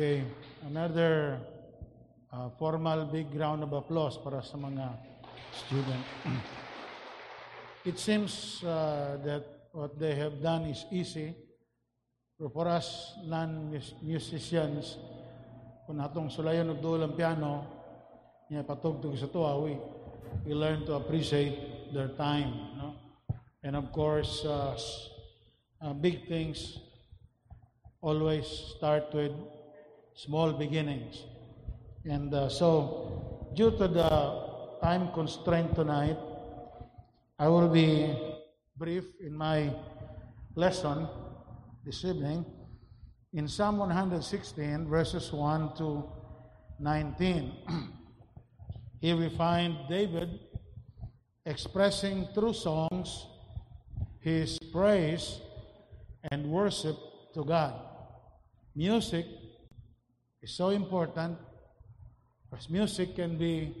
Okay, another uh, formal big round of applause para sa mga student. It seems uh, that what they have done is easy. Pero for us non-musicians, kung natong sulayan og duol ang piano, niya patugtog sa tuwa, we, learn to appreciate their time. No? And of course, uh, uh, big things always start with small beginnings. And uh, so, due to the time constraint tonight, I will be brief in my lesson this evening in Psalm 116, verses 1 to 19. Here we find David expressing through songs his praise and worship to God. Music is so important because music can be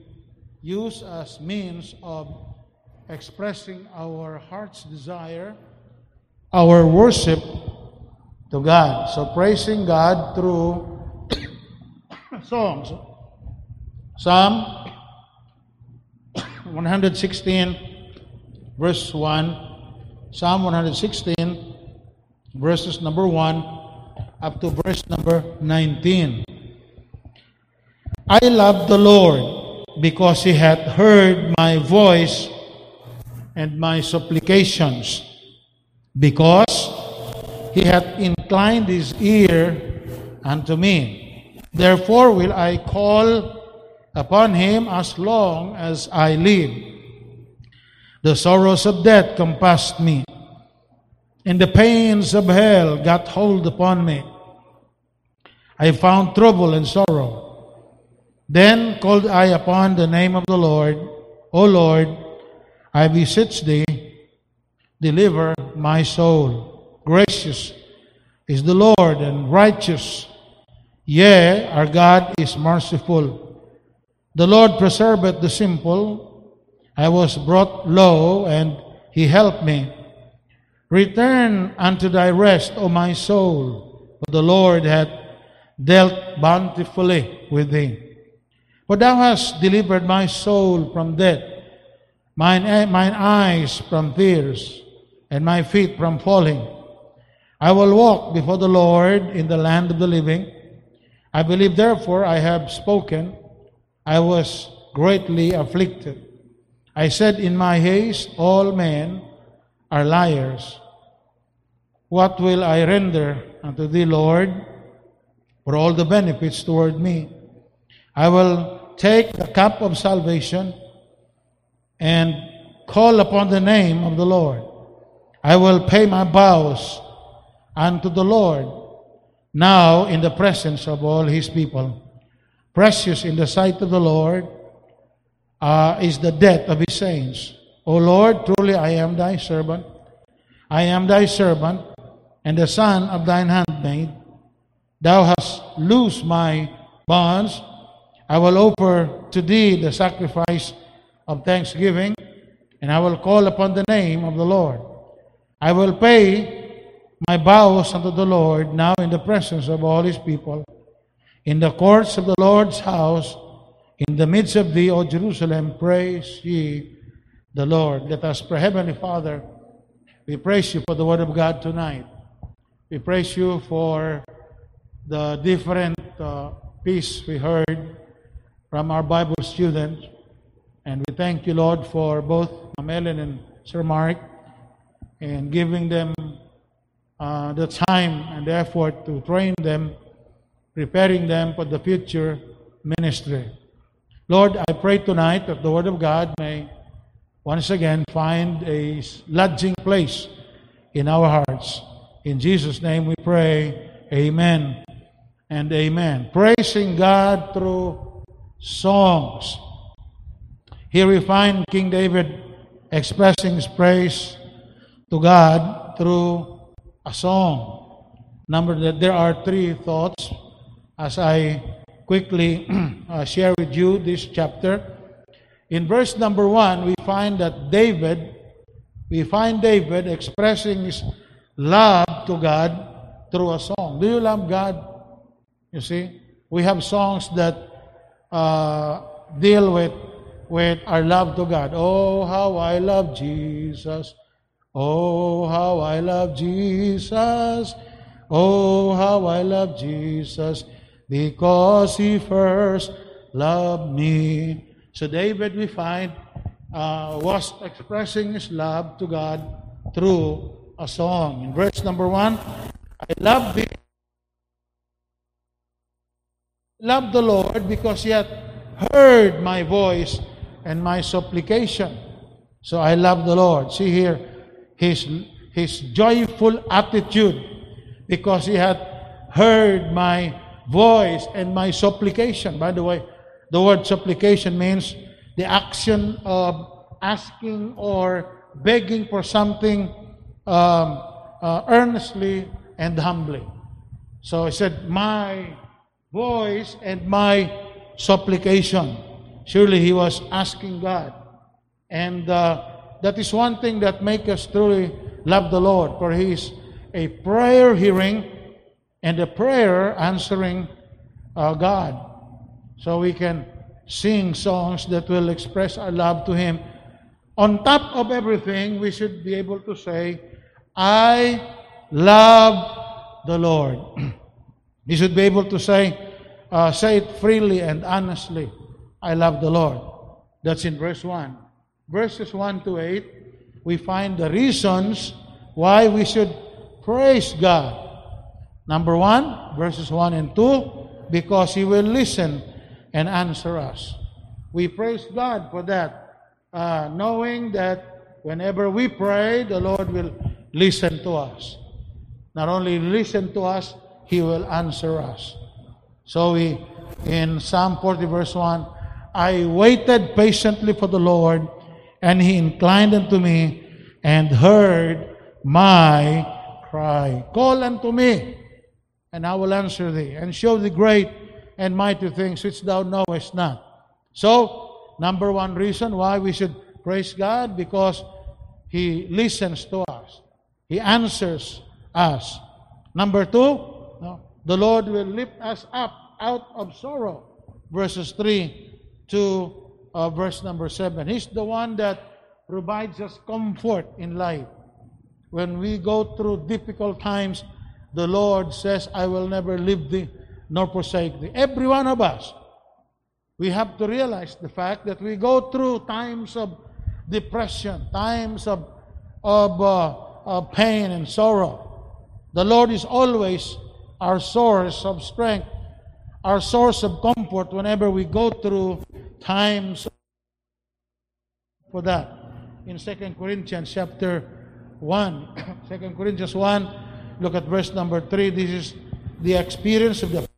used as means of expressing our heart's desire, our worship to God. So praising God through songs. Psalm 116 verse 1 Psalm 116 verses number 1 up to verse number 19 I love the Lord because he hath heard my voice and my supplications because he hath inclined his ear unto me therefore will I call upon him as long as I live the sorrows of death compassed me, and the pains of hell got hold upon me. I found trouble and sorrow. Then called I upon the name of the Lord, O Lord, I beseech thee, deliver my soul. Gracious is the Lord and righteous. Yea, our God is merciful. The Lord preserveth the simple. I was brought low, and he helped me. Return unto thy rest, O my soul, for the Lord hath dealt bountifully with thee. For thou hast delivered my soul from death, mine, mine eyes from tears, and my feet from falling. I will walk before the Lord in the land of the living. I believe, therefore, I have spoken. I was greatly afflicted. I said in my haste, All men are liars. What will I render unto thee, Lord, for all the benefits toward me? I will take the cup of salvation and call upon the name of the Lord. I will pay my vows unto the Lord now in the presence of all his people. Precious in the sight of the Lord uh, is the death of his saints. O Lord, truly I am thy servant. I am thy servant and the son of thine handmaid. Thou hast loosed my bonds. I will offer to thee the sacrifice of thanksgiving, and I will call upon the name of the Lord. I will pay my vows unto the Lord now in the presence of all his people, in the courts of the Lord's house, in the midst of thee, O Jerusalem, praise ye the Lord. Let us pray. Heavenly Father, we praise you for the word of God tonight. We praise you for the different uh, piece we heard from our Bible students. And we thank you, Lord, for both Ellen and Sir Mark and giving them uh, the time and the effort to train them, preparing them for the future ministry. Lord, I pray tonight that the Word of God may once again find a lodging place in our hearts. In Jesus' name we pray, Amen and Amen. Praising God through songs. Here we find King David expressing his praise to God through a song. Number that there are three thoughts as I quickly uh, share with you this chapter. In verse number one, we find that David, we find David expressing his love to God through a song. Do you love God? You see, we have songs that uh, deal with with our love to God. Oh, how I love Jesus. Oh, how I love Jesus. Oh, how I love Jesus because he first loved me. So David, we find, uh, was expressing his love to God through a song. In verse number one, I love thee. Love the Lord because he hath heard my voice and my supplication. So I love the Lord. See here, his, his joyful attitude because he had heard my voice and my supplication. By the way, the word supplication means the action of asking or begging for something um, uh, earnestly and humbly. So he said, My voice and my supplication. Surely he was asking God. And uh, that is one thing that makes us truly love the Lord, for he is a prayer hearing and a prayer answering uh, God. So we can sing songs that will express our love to Him. On top of everything, we should be able to say, I love the Lord. you should be able to say, uh, say it freely and honestly. I love the Lord. That's in verse 1. Verses 1 to 8, we find the reasons why we should praise God. Number 1, verses 1 and 2, because He will listen and answer us. We praise God for that, uh, knowing that whenever we pray, the Lord will listen to us. Not only listen to us, He will answer us. So we, in Psalm 40 verse 1, I waited patiently for the Lord, and He inclined unto me and heard my cry. Call unto me, and I will answer thee, and show thee great and mighty things which thou knowest not. So, number one reason why we should praise God, because He listens to us. He answers us. Number two, the Lord will lift us up out of sorrow. Verses 3 to uh, verse number 7. He's the one that provides us comfort in life. When we go through difficult times, the Lord says, I will never leave thee nor forsake thee. Every one of us, we have to realize the fact that we go through times of depression, times of, of, uh, of pain and sorrow. The Lord is always our source of strength, our source of comfort whenever we go through times for that. In 2 Corinthians chapter 1, 2 Corinthians 1, look at verse number 3. This is the experience of the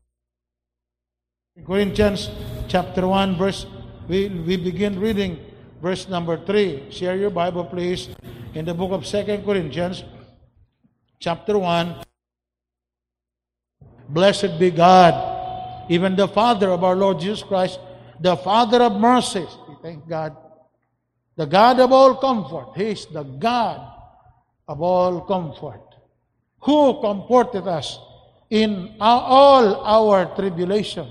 Corinthians chapter 1, verse, we, we begin reading verse number 3. Share your Bible, please, in the book of 2 Corinthians chapter 1. Blessed be God, even the Father of our Lord Jesus Christ, the Father of mercies. We thank God. The God of all comfort. He is the God of all comfort. Who comforted us in all our tribulation,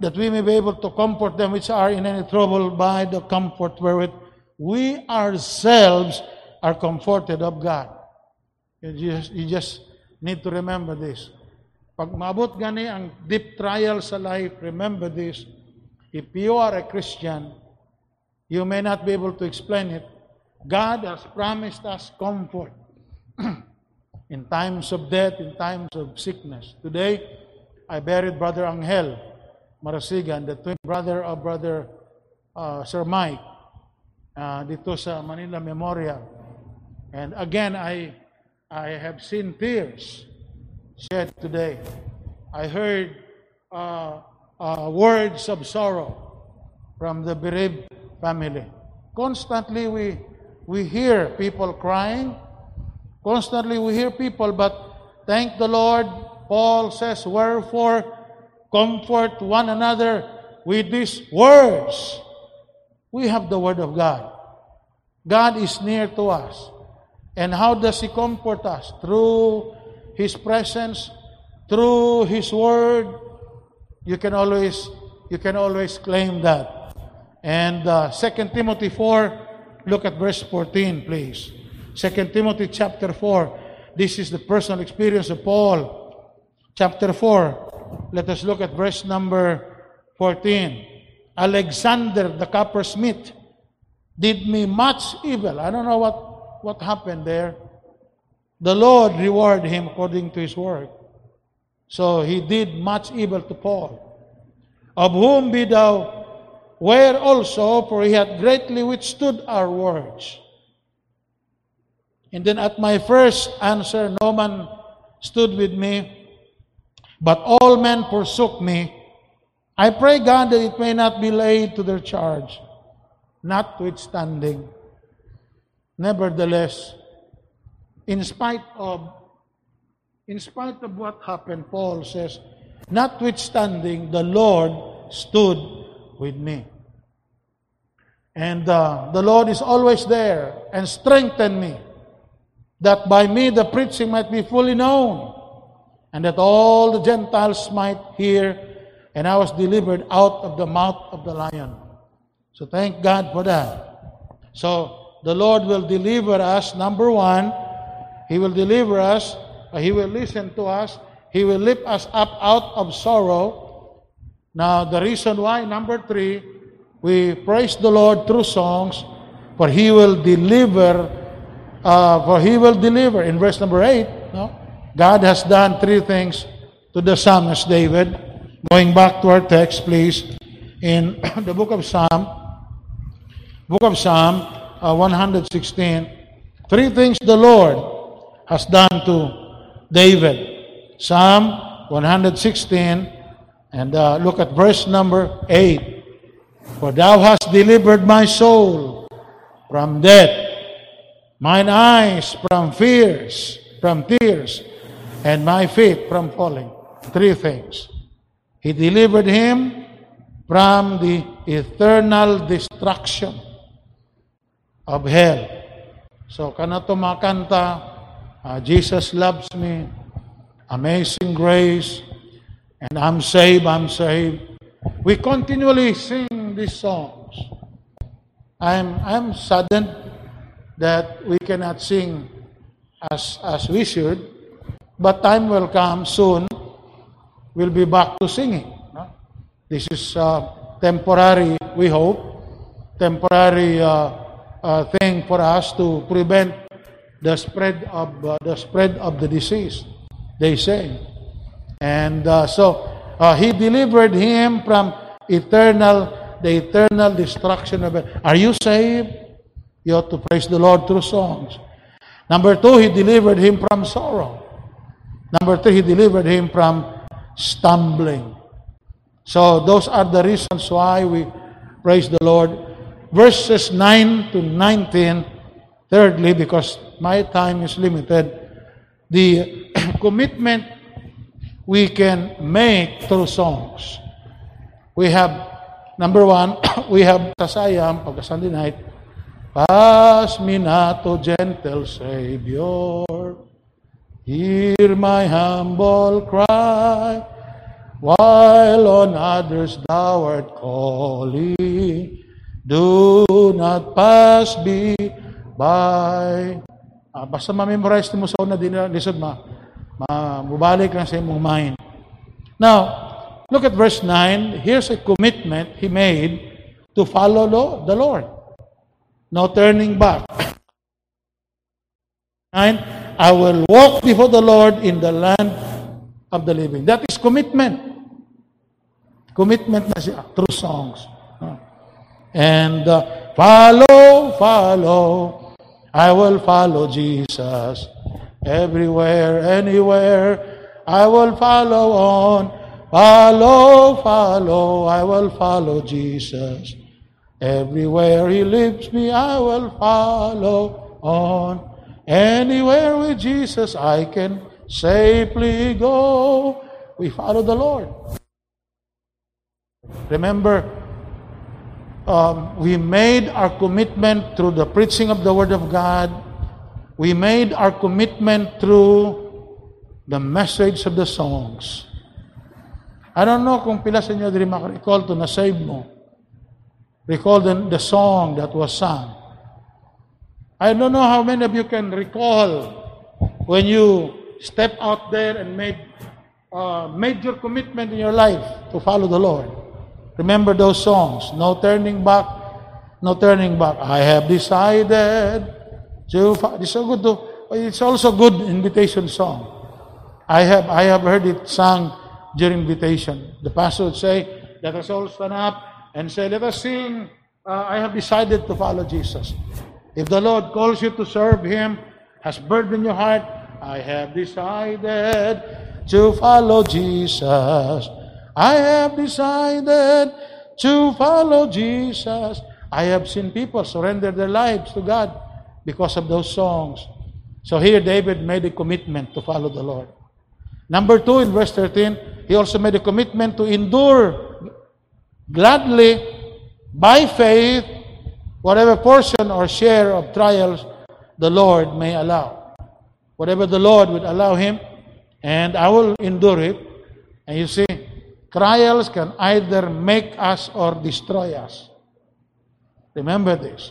that we may be able to comfort them which are in any trouble by the comfort wherewith we ourselves are comforted of God. You just, you just need to remember this. Pag maabot gani ang deep trial sa life, remember this. If you are a Christian, you may not be able to explain it. God has promised us comfort in times of death, in times of sickness. Today, I buried Brother Angel Marasigan, the twin brother of Brother uh, Sir Mike, uh, dito sa Manila Memorial. And again, I, I have seen tears shed today. I heard uh, uh, words of sorrow from the bereaved family. Constantly, we, we hear people crying. Constantly, we hear people, but thank the Lord, Paul says, Wherefore, comfort one another with these words. We have the Word of God. God is near to us. And how does He comfort us? Through his presence, through His Word, you can always you can always claim that. And uh, 2 Timothy 4, look at verse 14, please. 2 Timothy chapter 4. This is the personal experience of Paul. Chapter 4. Let us look at verse number 14. Alexander the coppersmith did me much evil. I don't know what, what happened there. The Lord rewarded him according to his work. So he did much evil to Paul. Of whom be thou ware also, for he hath greatly withstood our words. And then at my first answer, no man stood with me, but all men forsook me. I pray God that it may not be laid to their charge. Notwithstanding, nevertheless, in spite of in spite of what happened, Paul says, notwithstanding, the Lord stood with me. And uh, the Lord is always there and strengthened me, that by me the preaching might be fully known, and that all the Gentiles might hear, and I was delivered out of the mouth of the lion. So thank God for that. So the Lord will deliver us, number one, He will deliver us he will listen to us. He will lift us up out of sorrow. Now, the reason why, number three, we praise the Lord through songs, for He will deliver, uh, for He will deliver. In verse number eight, no? God has done three things to the psalmist David. Going back to our text, please, in the book of Psalm, book of Psalm uh, 116, three things the Lord has done to David. Psalm 116, and uh, look at verse number 8. For thou hast delivered my soul from death, mine eyes from fears, from tears, and my feet from falling. Three things. He delivered him from the eternal destruction of hell. So, kanato makanta, uh, Jesus loves me, amazing grace, and I'm saved, I'm saved. We continually sing these songs. I'm, I'm saddened that we cannot sing as, as we should, but time will come soon. We'll be back to singing. No? This is uh, temporary, we hope, temporary uh, uh, thing for us to prevent the spread of uh, the spread of the disease. They say, and uh, so uh, he delivered him from eternal the eternal destruction of it. Are you saved? You ought to praise the Lord through songs. Number two, he delivered him from sorrow. Number three, he delivered him from stumbling. So those are the reasons why we praise the Lord. Verses 9 to 19 Thirdly, because my time is limited, the commitment we can make through songs. We have, number one, we have Tasayam, pagka Sunday night, Pass me not, O gentle Savior, hear my humble cry, while on others thou art calling, do not pass me Bye. Uh, basta ma-memorize mo sa una din lisod ma, ma mubalik lang sa imong mind. Now, look at verse 9. Here's a commitment he made to follow the Lord. No turning back. 9. I will walk before the Lord in the land of the living. That is commitment. Commitment na siya through songs. And uh, follow, follow, I will follow Jesus everywhere, anywhere. I will follow on. Follow, follow. I will follow Jesus. Everywhere He leads me, I will follow on. Anywhere with Jesus, I can safely go. We follow the Lord. Remember, um, we made our commitment through the preaching of the Word of God. We made our commitment through the message of the songs. I don't know kung pila sa inyo diri maka-recall to na save mo. Recall the, the song that was sung. I don't know how many of you can recall when you step out there and made a major commitment in your life to follow the Lord. Remember those songs. No turning back. No turning back. I have decided to. It's so good to. It's also good invitation song. I have I have heard it sung during invitation. The pastor would say, "Let us all stand up and say, let us sing. Uh, I have decided to follow Jesus. If the Lord calls you to serve Him, has burdened your heart, I have decided to follow Jesus. I have decided to follow Jesus. I have seen people surrender their lives to God because of those songs. So here David made a commitment to follow the Lord. Number two, in verse 13, he also made a commitment to endure gladly, by faith, whatever portion or share of trials the Lord may allow. Whatever the Lord would allow him, and I will endure it. And you see, trials can either make us or destroy us. Remember this.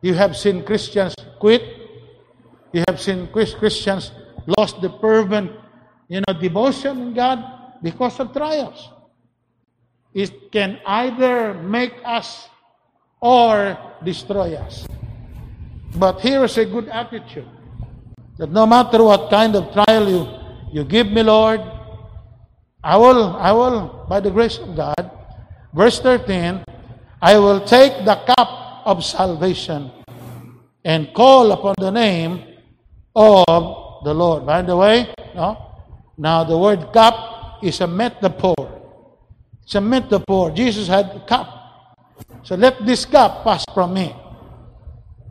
You have seen Christians quit. You have seen Christians lost the fervent, you know, devotion in God because of trials. It can either make us or destroy us. But here is a good attitude that no matter what kind of trial you, you give me, Lord, I will, I will, by the grace of God, verse 13, I will take the cup of salvation and call upon the name of the Lord. By the way, no? Now the word cup is a metaphor. It's a metaphor. Jesus had a cup. So let this cup pass from me.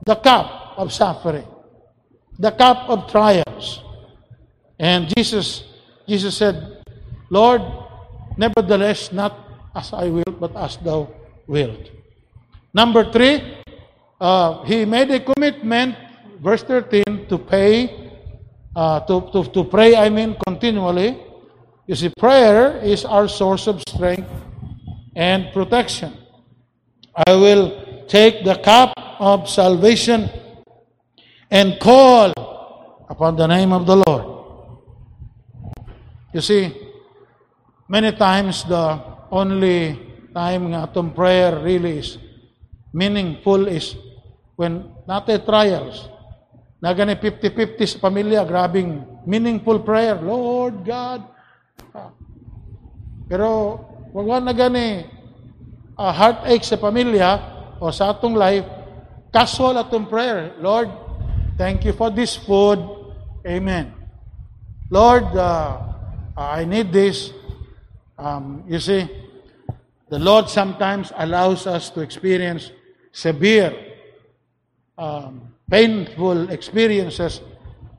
The cup of suffering. The cup of trials. And Jesus, Jesus said, Lord, nevertheless, not as I will, but as thou wilt. Number three, uh, he made a commitment, verse 13, to pay, uh, to, to, to pray, I mean, continually. You see, prayer is our source of strength and protection. I will take the cup of salvation and call upon the name of the Lord. You see, many times the only time nga itong prayer really is meaningful is when natin trials. Na gani 50-50 sa pamilya, grabing meaningful prayer. Lord God. Pero wag na gani a heartache sa pamilya o sa atong life, casual atong prayer. Lord, thank you for this food. Amen. Lord, uh, I need this. Um, you see, the Lord sometimes allows us to experience severe, um, painful experiences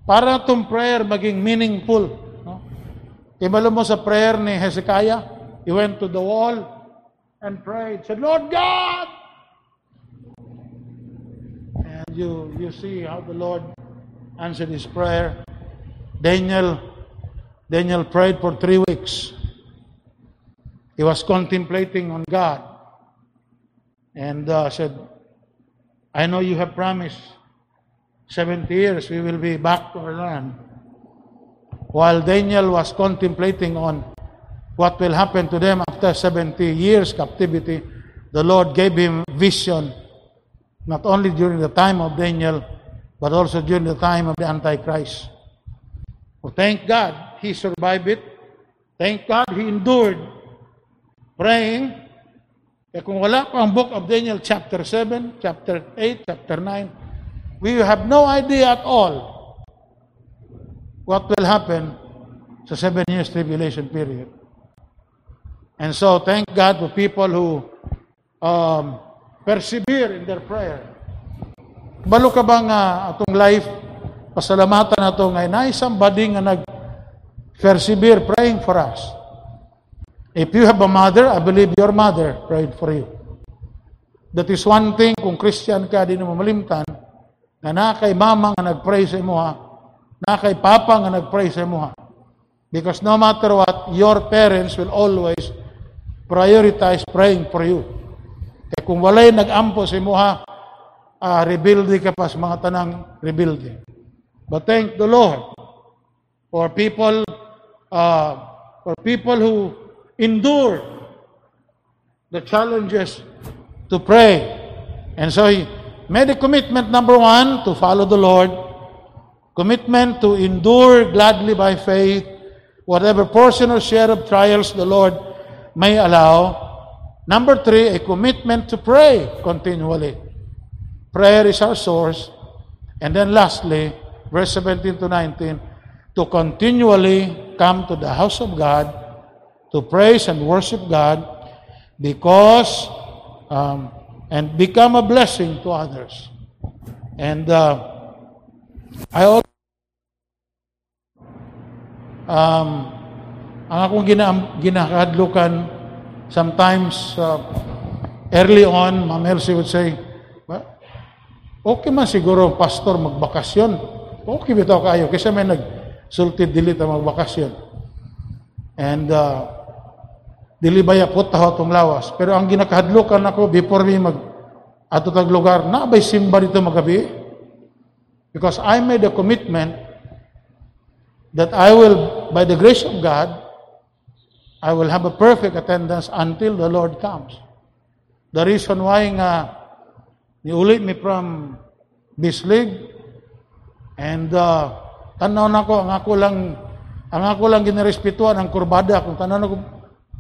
para itong prayer maging meaningful. No? Imalo mo sa prayer ni Hezekiah, he went to the wall and prayed, said, Lord God! And you, you see how the Lord answered his prayer. Daniel, Daniel prayed for three weeks. He was contemplating on God and uh, said, I know you have promised 70 years we will be back to our land. While Daniel was contemplating on what will happen to them after 70 years captivity, the Lord gave him vision, not only during the time of Daniel, but also during the time of the Antichrist. Well, thank God he survived it. Thank God he endured praying. Kaya kung wala pa ang book of Daniel chapter 7, chapter 8, chapter 9, we have no idea at all what will happen sa seven years tribulation period. And so, thank God for people who um, persevere in their prayer. Balo ka ba nga atong life, pasalamatan na ito ngay na somebody nga nag-persevere praying for us. If you have a mother, I believe your mother prayed for you. That is one thing, kung Christian ka, di mo malimtan, na na kay mama nga nag-pray sa imo ha, na kay Papa nga nag-pray sa imo. Because no matter what, your parents will always prioritize praying for you. Kaya kung walay nag-ampo sa imo ha, uh, rebuild ka pa sa mga tanang rebuild. But thank the Lord for people uh, for people who endure the challenges to pray. And so he made a commitment, number one, to follow the Lord, commitment to endure gladly by faith whatever portion or share of trials the Lord may allow. Number three, a commitment to pray continually. Prayer is our source. And then lastly, verse 17 to 19, to continually come to the house of God to praise and worship God because um, and become a blessing to others. And uh, I also um, ang akong gina ginakadlukan sometimes uh, early on, Ma'am Elsie would say, okay man siguro pastor magbakasyon. Okay bitaw kayo kasi may nag sulti dili ta magbakasyon. And uh, dili baya put taho tong lawas. Pero ang ginakahadlokan ako before me mag ato tag lugar na bay simba dito magabi. Because I made a commitment that I will by the grace of God I will have a perfect attendance until the Lord comes. The reason why nga niulit me from Bislig and uh, Tanaw na ko, ang ako lang, ang ako lang ginirespetuan ang kurbada. Kung tanaw na ko,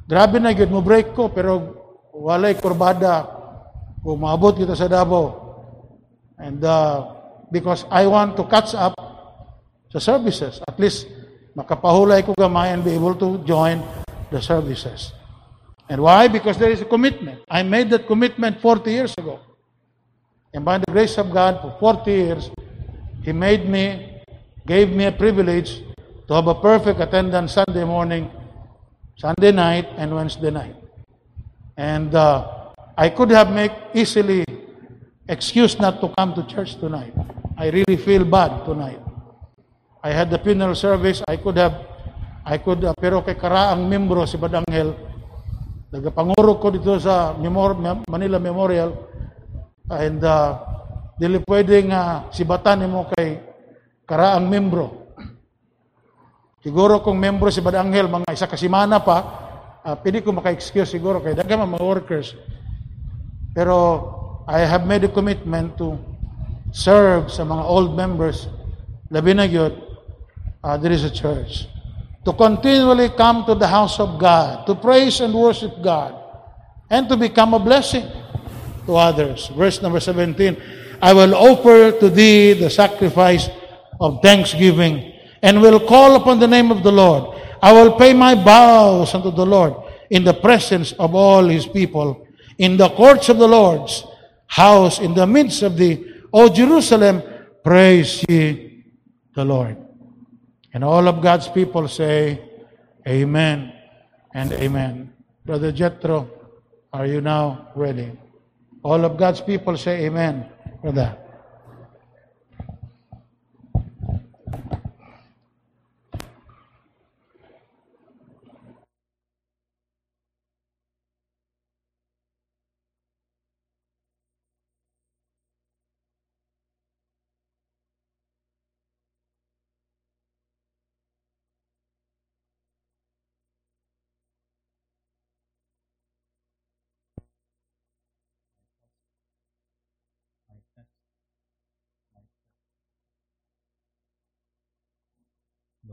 grabe na yun, mo break ko, pero walay kurbada. Kung maabot kita sa Davao. And uh, because I want to catch up sa services. At least, makapahulay ko gamay and be able to join the services. And why? Because there is a commitment. I made that commitment 40 years ago. And by the grace of God, for 40 years, He made me gave me a privilege to have a perfect attendance Sunday morning, Sunday night, and Wednesday night. And uh, I could have make easily excuse not to come to church tonight. I really feel bad tonight. I had the funeral service. I could have, I could, uh, pero kay karaang membro si Badangel, nagapanguro ko dito sa Memor- Manila Memorial, and uh, dili pwedeng uh, sibatan mo kay karaang membro. Siguro kung membro si Bad Angel, mga isa kasimana pa, uh, pwede ko maka-excuse siguro kay daga mga workers. Pero I have made a commitment to serve sa mga old members, labi na yun, uh, there is a church. To continually come to the house of God, to praise and worship God, and to become a blessing to others. Verse number 17, I will offer to thee the sacrifice of thanksgiving and will call upon the name of the Lord. I will pay my vows unto the Lord in the presence of all his people, in the courts of the Lord's house, in the midst of the, O Jerusalem, praise ye the Lord. And all of God's people say, Amen and Amen. Brother Jethro, are you now ready? All of God's people say Amen, brother.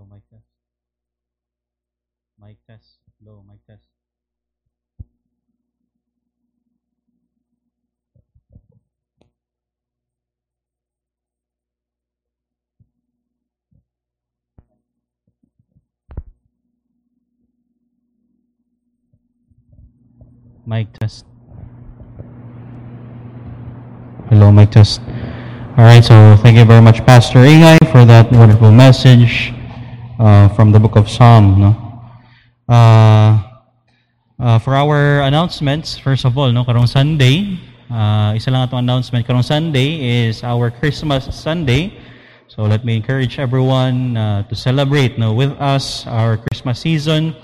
Low mic test. Mic test. Mic test. Mic test. Hello, mic test. All right, so thank you very much, Pastor Ingay, for that wonderful message uh, from the book of Psalm. No? Uh, uh, for our announcements, first of all, no, karong Sunday, uh, isa lang atong announcement, karong Sunday is our Christmas Sunday. So let me encourage everyone uh, to celebrate no, with us our Christmas season.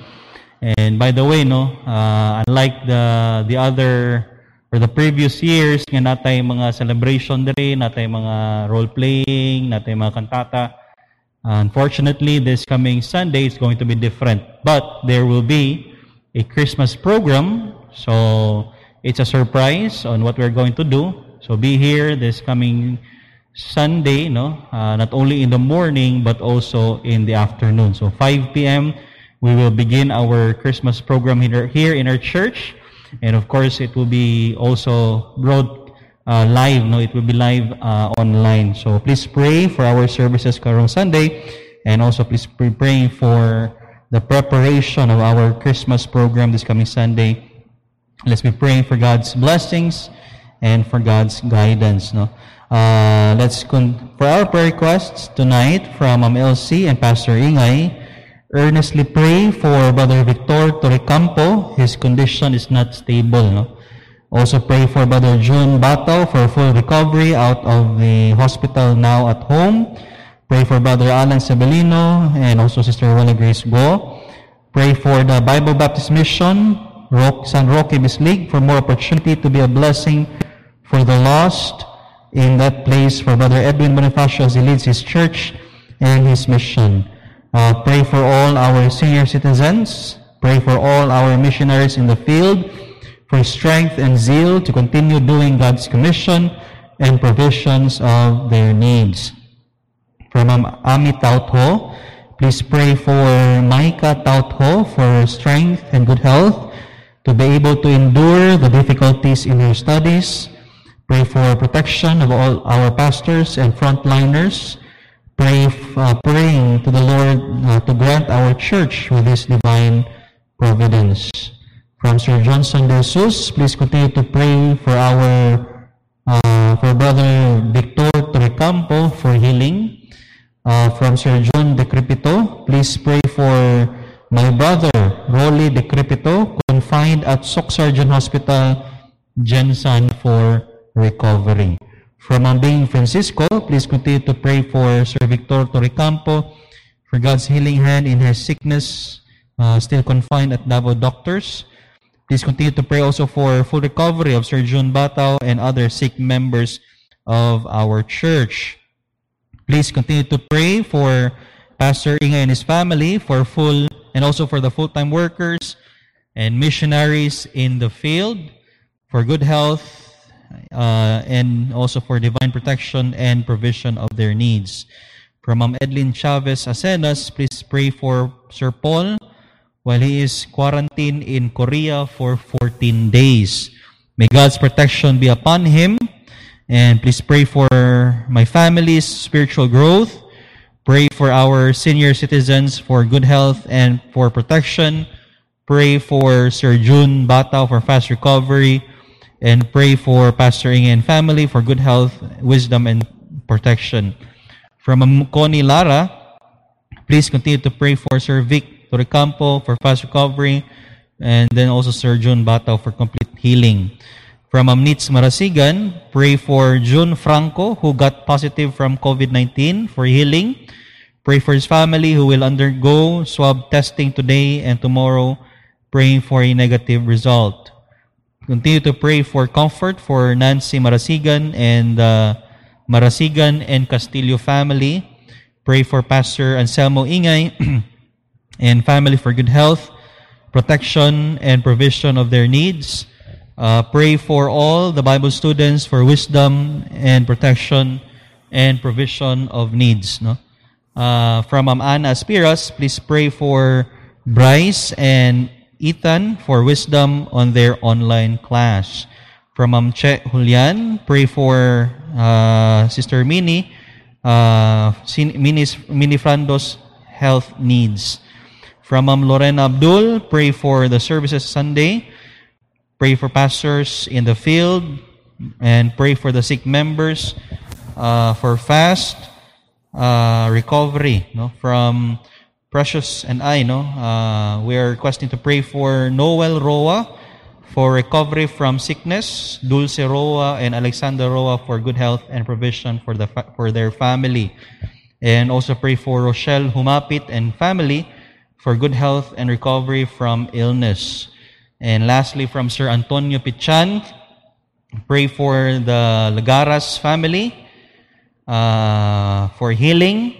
And by the way, no, uh, unlike the the other or the previous years, nga natay mga celebration dere, natay mga role playing, natay mga kantata. Unfortunately, this coming Sunday is going to be different. But there will be a Christmas program. So it's a surprise on what we're going to do. So be here this coming Sunday, no? Uh, not only in the morning but also in the afternoon. So 5 p.m. we will begin our Christmas program here, here in our church, and of course it will be also broad uh, live. No, it will be live uh, online. So please pray for our services karong Sunday, and also please praying for the preparation of our Christmas program this coming Sunday. Let's be praying for God's blessings and for God's guidance. No, uh, let's con- for our prayer requests tonight from um, Elsie and Pastor Ingay. Earnestly pray for Brother Victor Torrecampo. His condition is not stable. No? Also pray for Brother June Batao for full recovery out of the hospital now at home. Pray for Brother Alan Sebelino and also Sister Walla Grace Go. Pray for the Bible Baptist Mission, Rock, San Roque Bislig, for more opportunity to be a blessing for the lost in that place for Brother Edwin Bonifacio as he leads his church and his mission. Uh, pray for all our senior citizens. Pray for all our missionaries in the field for strength and zeal to continue doing God's commission and provisions of their needs. From Ami Tautho, please pray for Micah Tautho for strength and good health to be able to endure the difficulties in her studies. Pray for protection of all our pastors and frontliners. Pray, uh, praying to the Lord uh, to grant our church with His divine providence. From Sir Johnson De Jesus, please continue to pray for our uh, for Brother Victor Torrecampo for healing. Uh, from Sir John Decrepito, please pray for my brother Rolly Decrepito, confined at Sok Surgeon Hospital, Jensen for recovery. From Ambing Francisco, please continue to pray for Sir Victor Torrecampo for God's healing hand in his sickness, uh, still confined at Davao Doctors. Please continue to pray also for full recovery of Sir June Batao and other sick members of our church. Please continue to pray for Pastor Inga and his family for full and also for the full-time workers and missionaries in the field for good health uh, and also for divine protection and provision of their needs. From Ma'am Edlin Chavez Acenas, please pray for Sir Paul while he is quarantined in Korea for 14 days. May God's protection be upon him. And please pray for my family's spiritual growth. Pray for our senior citizens for good health and for protection. Pray for Sir June Batao for fast recovery. And pray for Pastor Inge and family for good health, wisdom, and protection. From Connie Lara, please continue to pray for Sir Vic Torrecampo for fast recovery. And then also Sir June Batao for complete healing. From Amnitz Marasigan, pray for June Franco, who got positive from COVID-19 for healing. Pray for his family who will undergo swab testing today and tomorrow, praying for a negative result. Continue to pray for comfort for Nancy Marasigan and uh, Marasigan and Castillo family. Pray for Pastor Anselmo Ingay and family for good health, protection, and provision of their needs. Uh, pray for all the Bible students for wisdom and protection and provision of needs. No? Uh, from Ma'am Ana Aspiras, please pray for Bryce and Ethan for wisdom on their online class. From Ma'am Julian, pray for uh, Sister Minnie, uh, Frando's health needs. From Ma'am Lorena Abdul, pray for the services Sunday. Pray for pastors in the field. And pray for the sick members uh, for fast uh, recovery no? From Precious and I no? Uh, we are requesting to pray for Noel Roa for recovery from sickness Dulce Roa and Alexander Roa for good health and provision for the fa- for their family. And also pray for Rochelle Humapit and family for good health and recovery from illness. And lastly, from Sir Antonio Pichan, pray for the Lagaras family uh, for healing.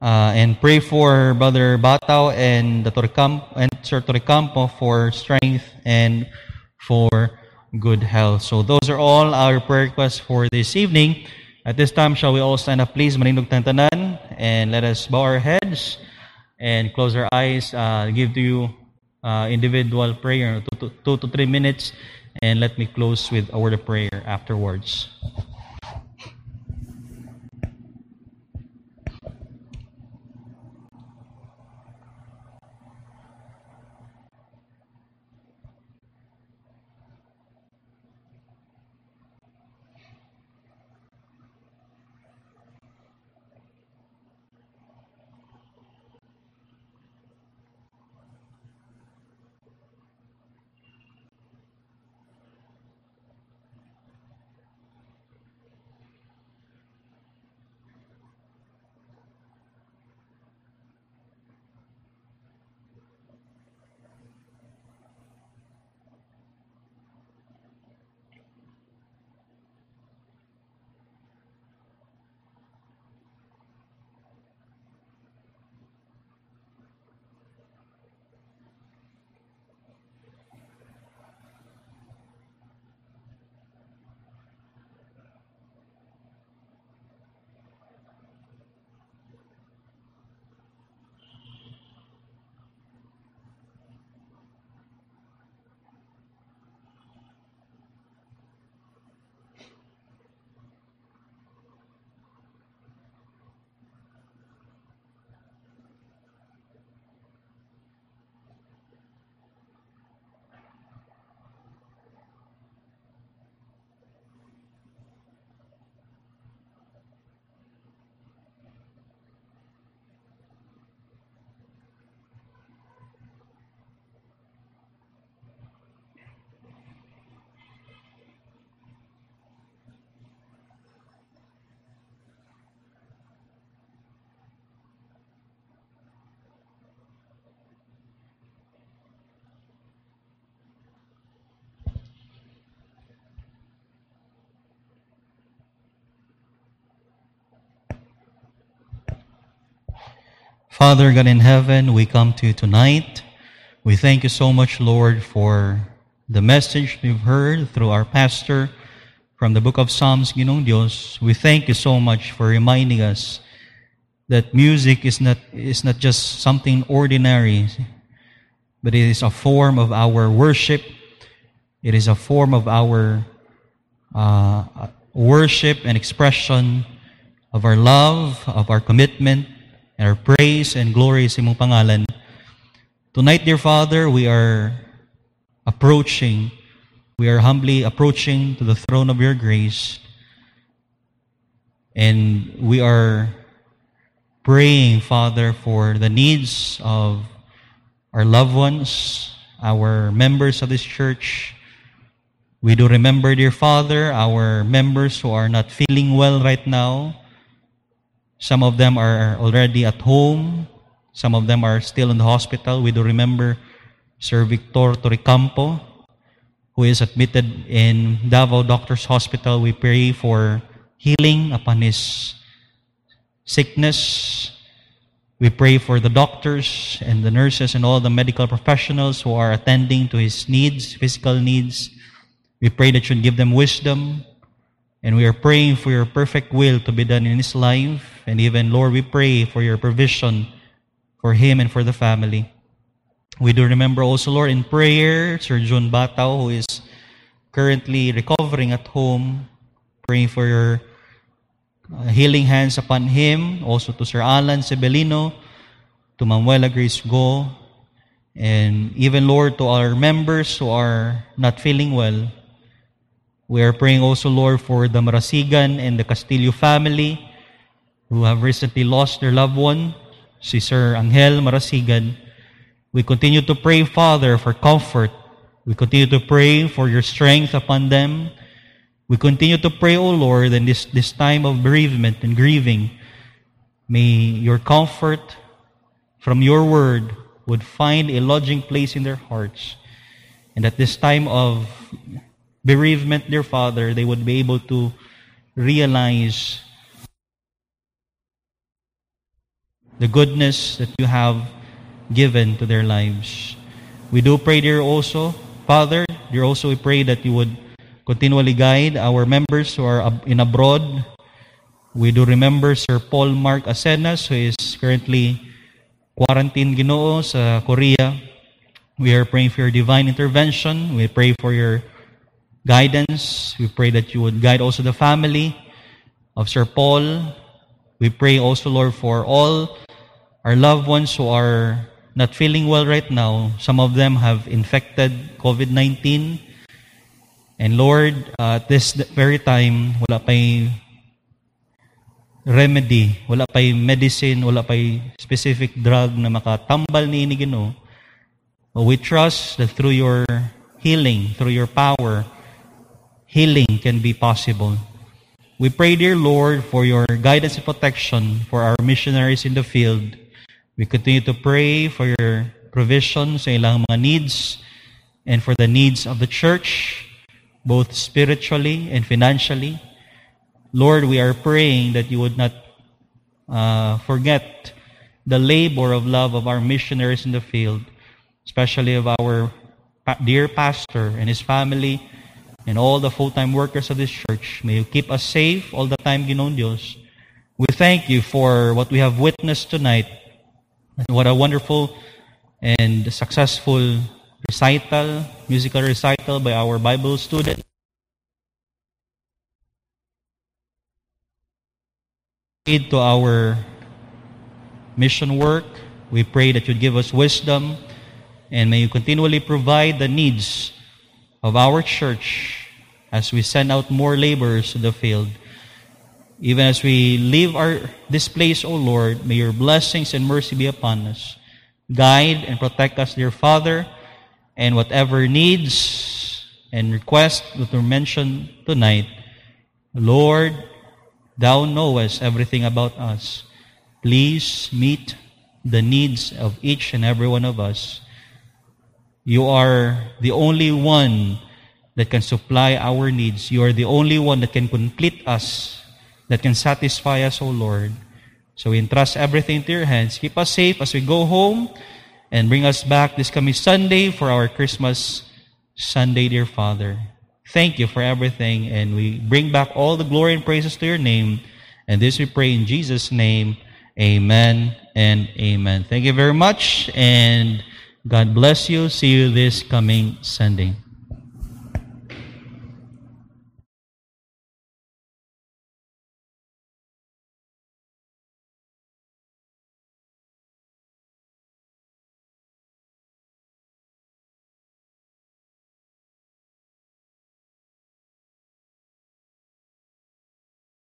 Uh, and pray for Brother Batao and the Torrecampo, and Sir Torrecampo for strength and for good health. So those are all our prayer requests for this evening. At this time, shall we all stand up, please, manindog tanan, and let us bow our heads and close our eyes. Uh, give to you uh, individual prayer, two to, two to three minutes, and let me close with a word of prayer afterwards. Father God in heaven, we come to you tonight. We thank you so much, Lord, for the message we've heard through our pastor from the book of Psalms, Ginong Dios. We thank you so much for reminding us that music is not, is not just something ordinary, but it is a form of our worship. It is a form of our uh, worship and expression of our love, of our commitment, and our praise and glory sa imong pangalan. Tonight, dear Father, we are approaching, we are humbly approaching to the throne of your grace. And we are praying, Father, for the needs of our loved ones, our members of this church. We do remember, dear Father, our members who are not feeling well right now. Some of them are already at home. Some of them are still in the hospital. We do remember Sir Victor Torrecampo, who is admitted in Davao Doctors Hospital. We pray for healing upon his sickness. We pray for the doctors and the nurses and all the medical professionals who are attending to his needs, physical needs. We pray that you give them wisdom. And we are praying for your perfect will to be done in his life. And even, Lord, we pray for your provision for him and for the family. We do remember also, Lord, in prayer, Sir John Batao, who is currently recovering at home, praying for your uh, healing hands upon him, also to Sir Alan Sebelino, to Manuela Grace Go, and even, Lord, to our members who are not feeling well. We are praying also, Lord, for the Marasigan and the Castillo family who have recently lost their loved one, si Sir Angel Marasigan. We continue to pray, Father, for comfort. We continue to pray for your strength upon them. We continue to pray, O Lord, in this, this time of bereavement and grieving, May your comfort from your word would find a lodging place in their hearts. And at this time of bereavement, their Father, they would be able to realize the goodness that you have given to their lives. We do pray, dear also, Father, dear also we pray that you would continually guide our members who are in abroad. We do remember Sir Paul Mark Asenas, who is currently quarantine ginoo sa Korea. We are praying for your divine intervention. We pray for your guidance. We pray that you would guide also the family of Sir Paul. We pray also, Lord, for all our loved ones who are not feeling well right now. Some of them have infected COVID-19. And Lord, uh, at this very time, wala pa'y remedy, wala pa'y medicine, wala pa'y specific drug na makatambal ni Ginoo. But we trust that through your healing, through your power, healing can be possible. We pray, dear Lord, for your guidance and protection for our missionaries in the field. We continue to pray for your provision sa ilang mga needs and for the needs of the church, both spiritually and financially. Lord, we are praying that you would not uh, forget the labor of love of our missionaries in the field, especially of our dear pastor and his family and all the full-time workers of this church. May you keep us safe all the time, Ginoong Dios. We thank you for what we have witnessed tonight. What a wonderful and successful recital, musical recital by our Bible student. Aid to our mission work. We pray that you'd give us wisdom and may you continually provide the needs of our church as we send out more laborers to the field. Even as we leave our this place, O Lord, may your blessings and mercy be upon us. Guide and protect us, dear Father, and whatever needs and requests that were mentioned tonight, Lord, Thou knowest everything about us. Please meet the needs of each and every one of us. You are the only one that can supply our needs. You are the only one that can complete us, that can satisfy us, O Lord. So we entrust everything to your hands. Keep us safe as we go home and bring us back this coming Sunday for our Christmas Sunday, dear Father. Thank you for everything, and we bring back all the glory and praises to your name. And this we pray in Jesus' name. Amen and amen. Thank you very much, and God bless you. See you this coming Sunday.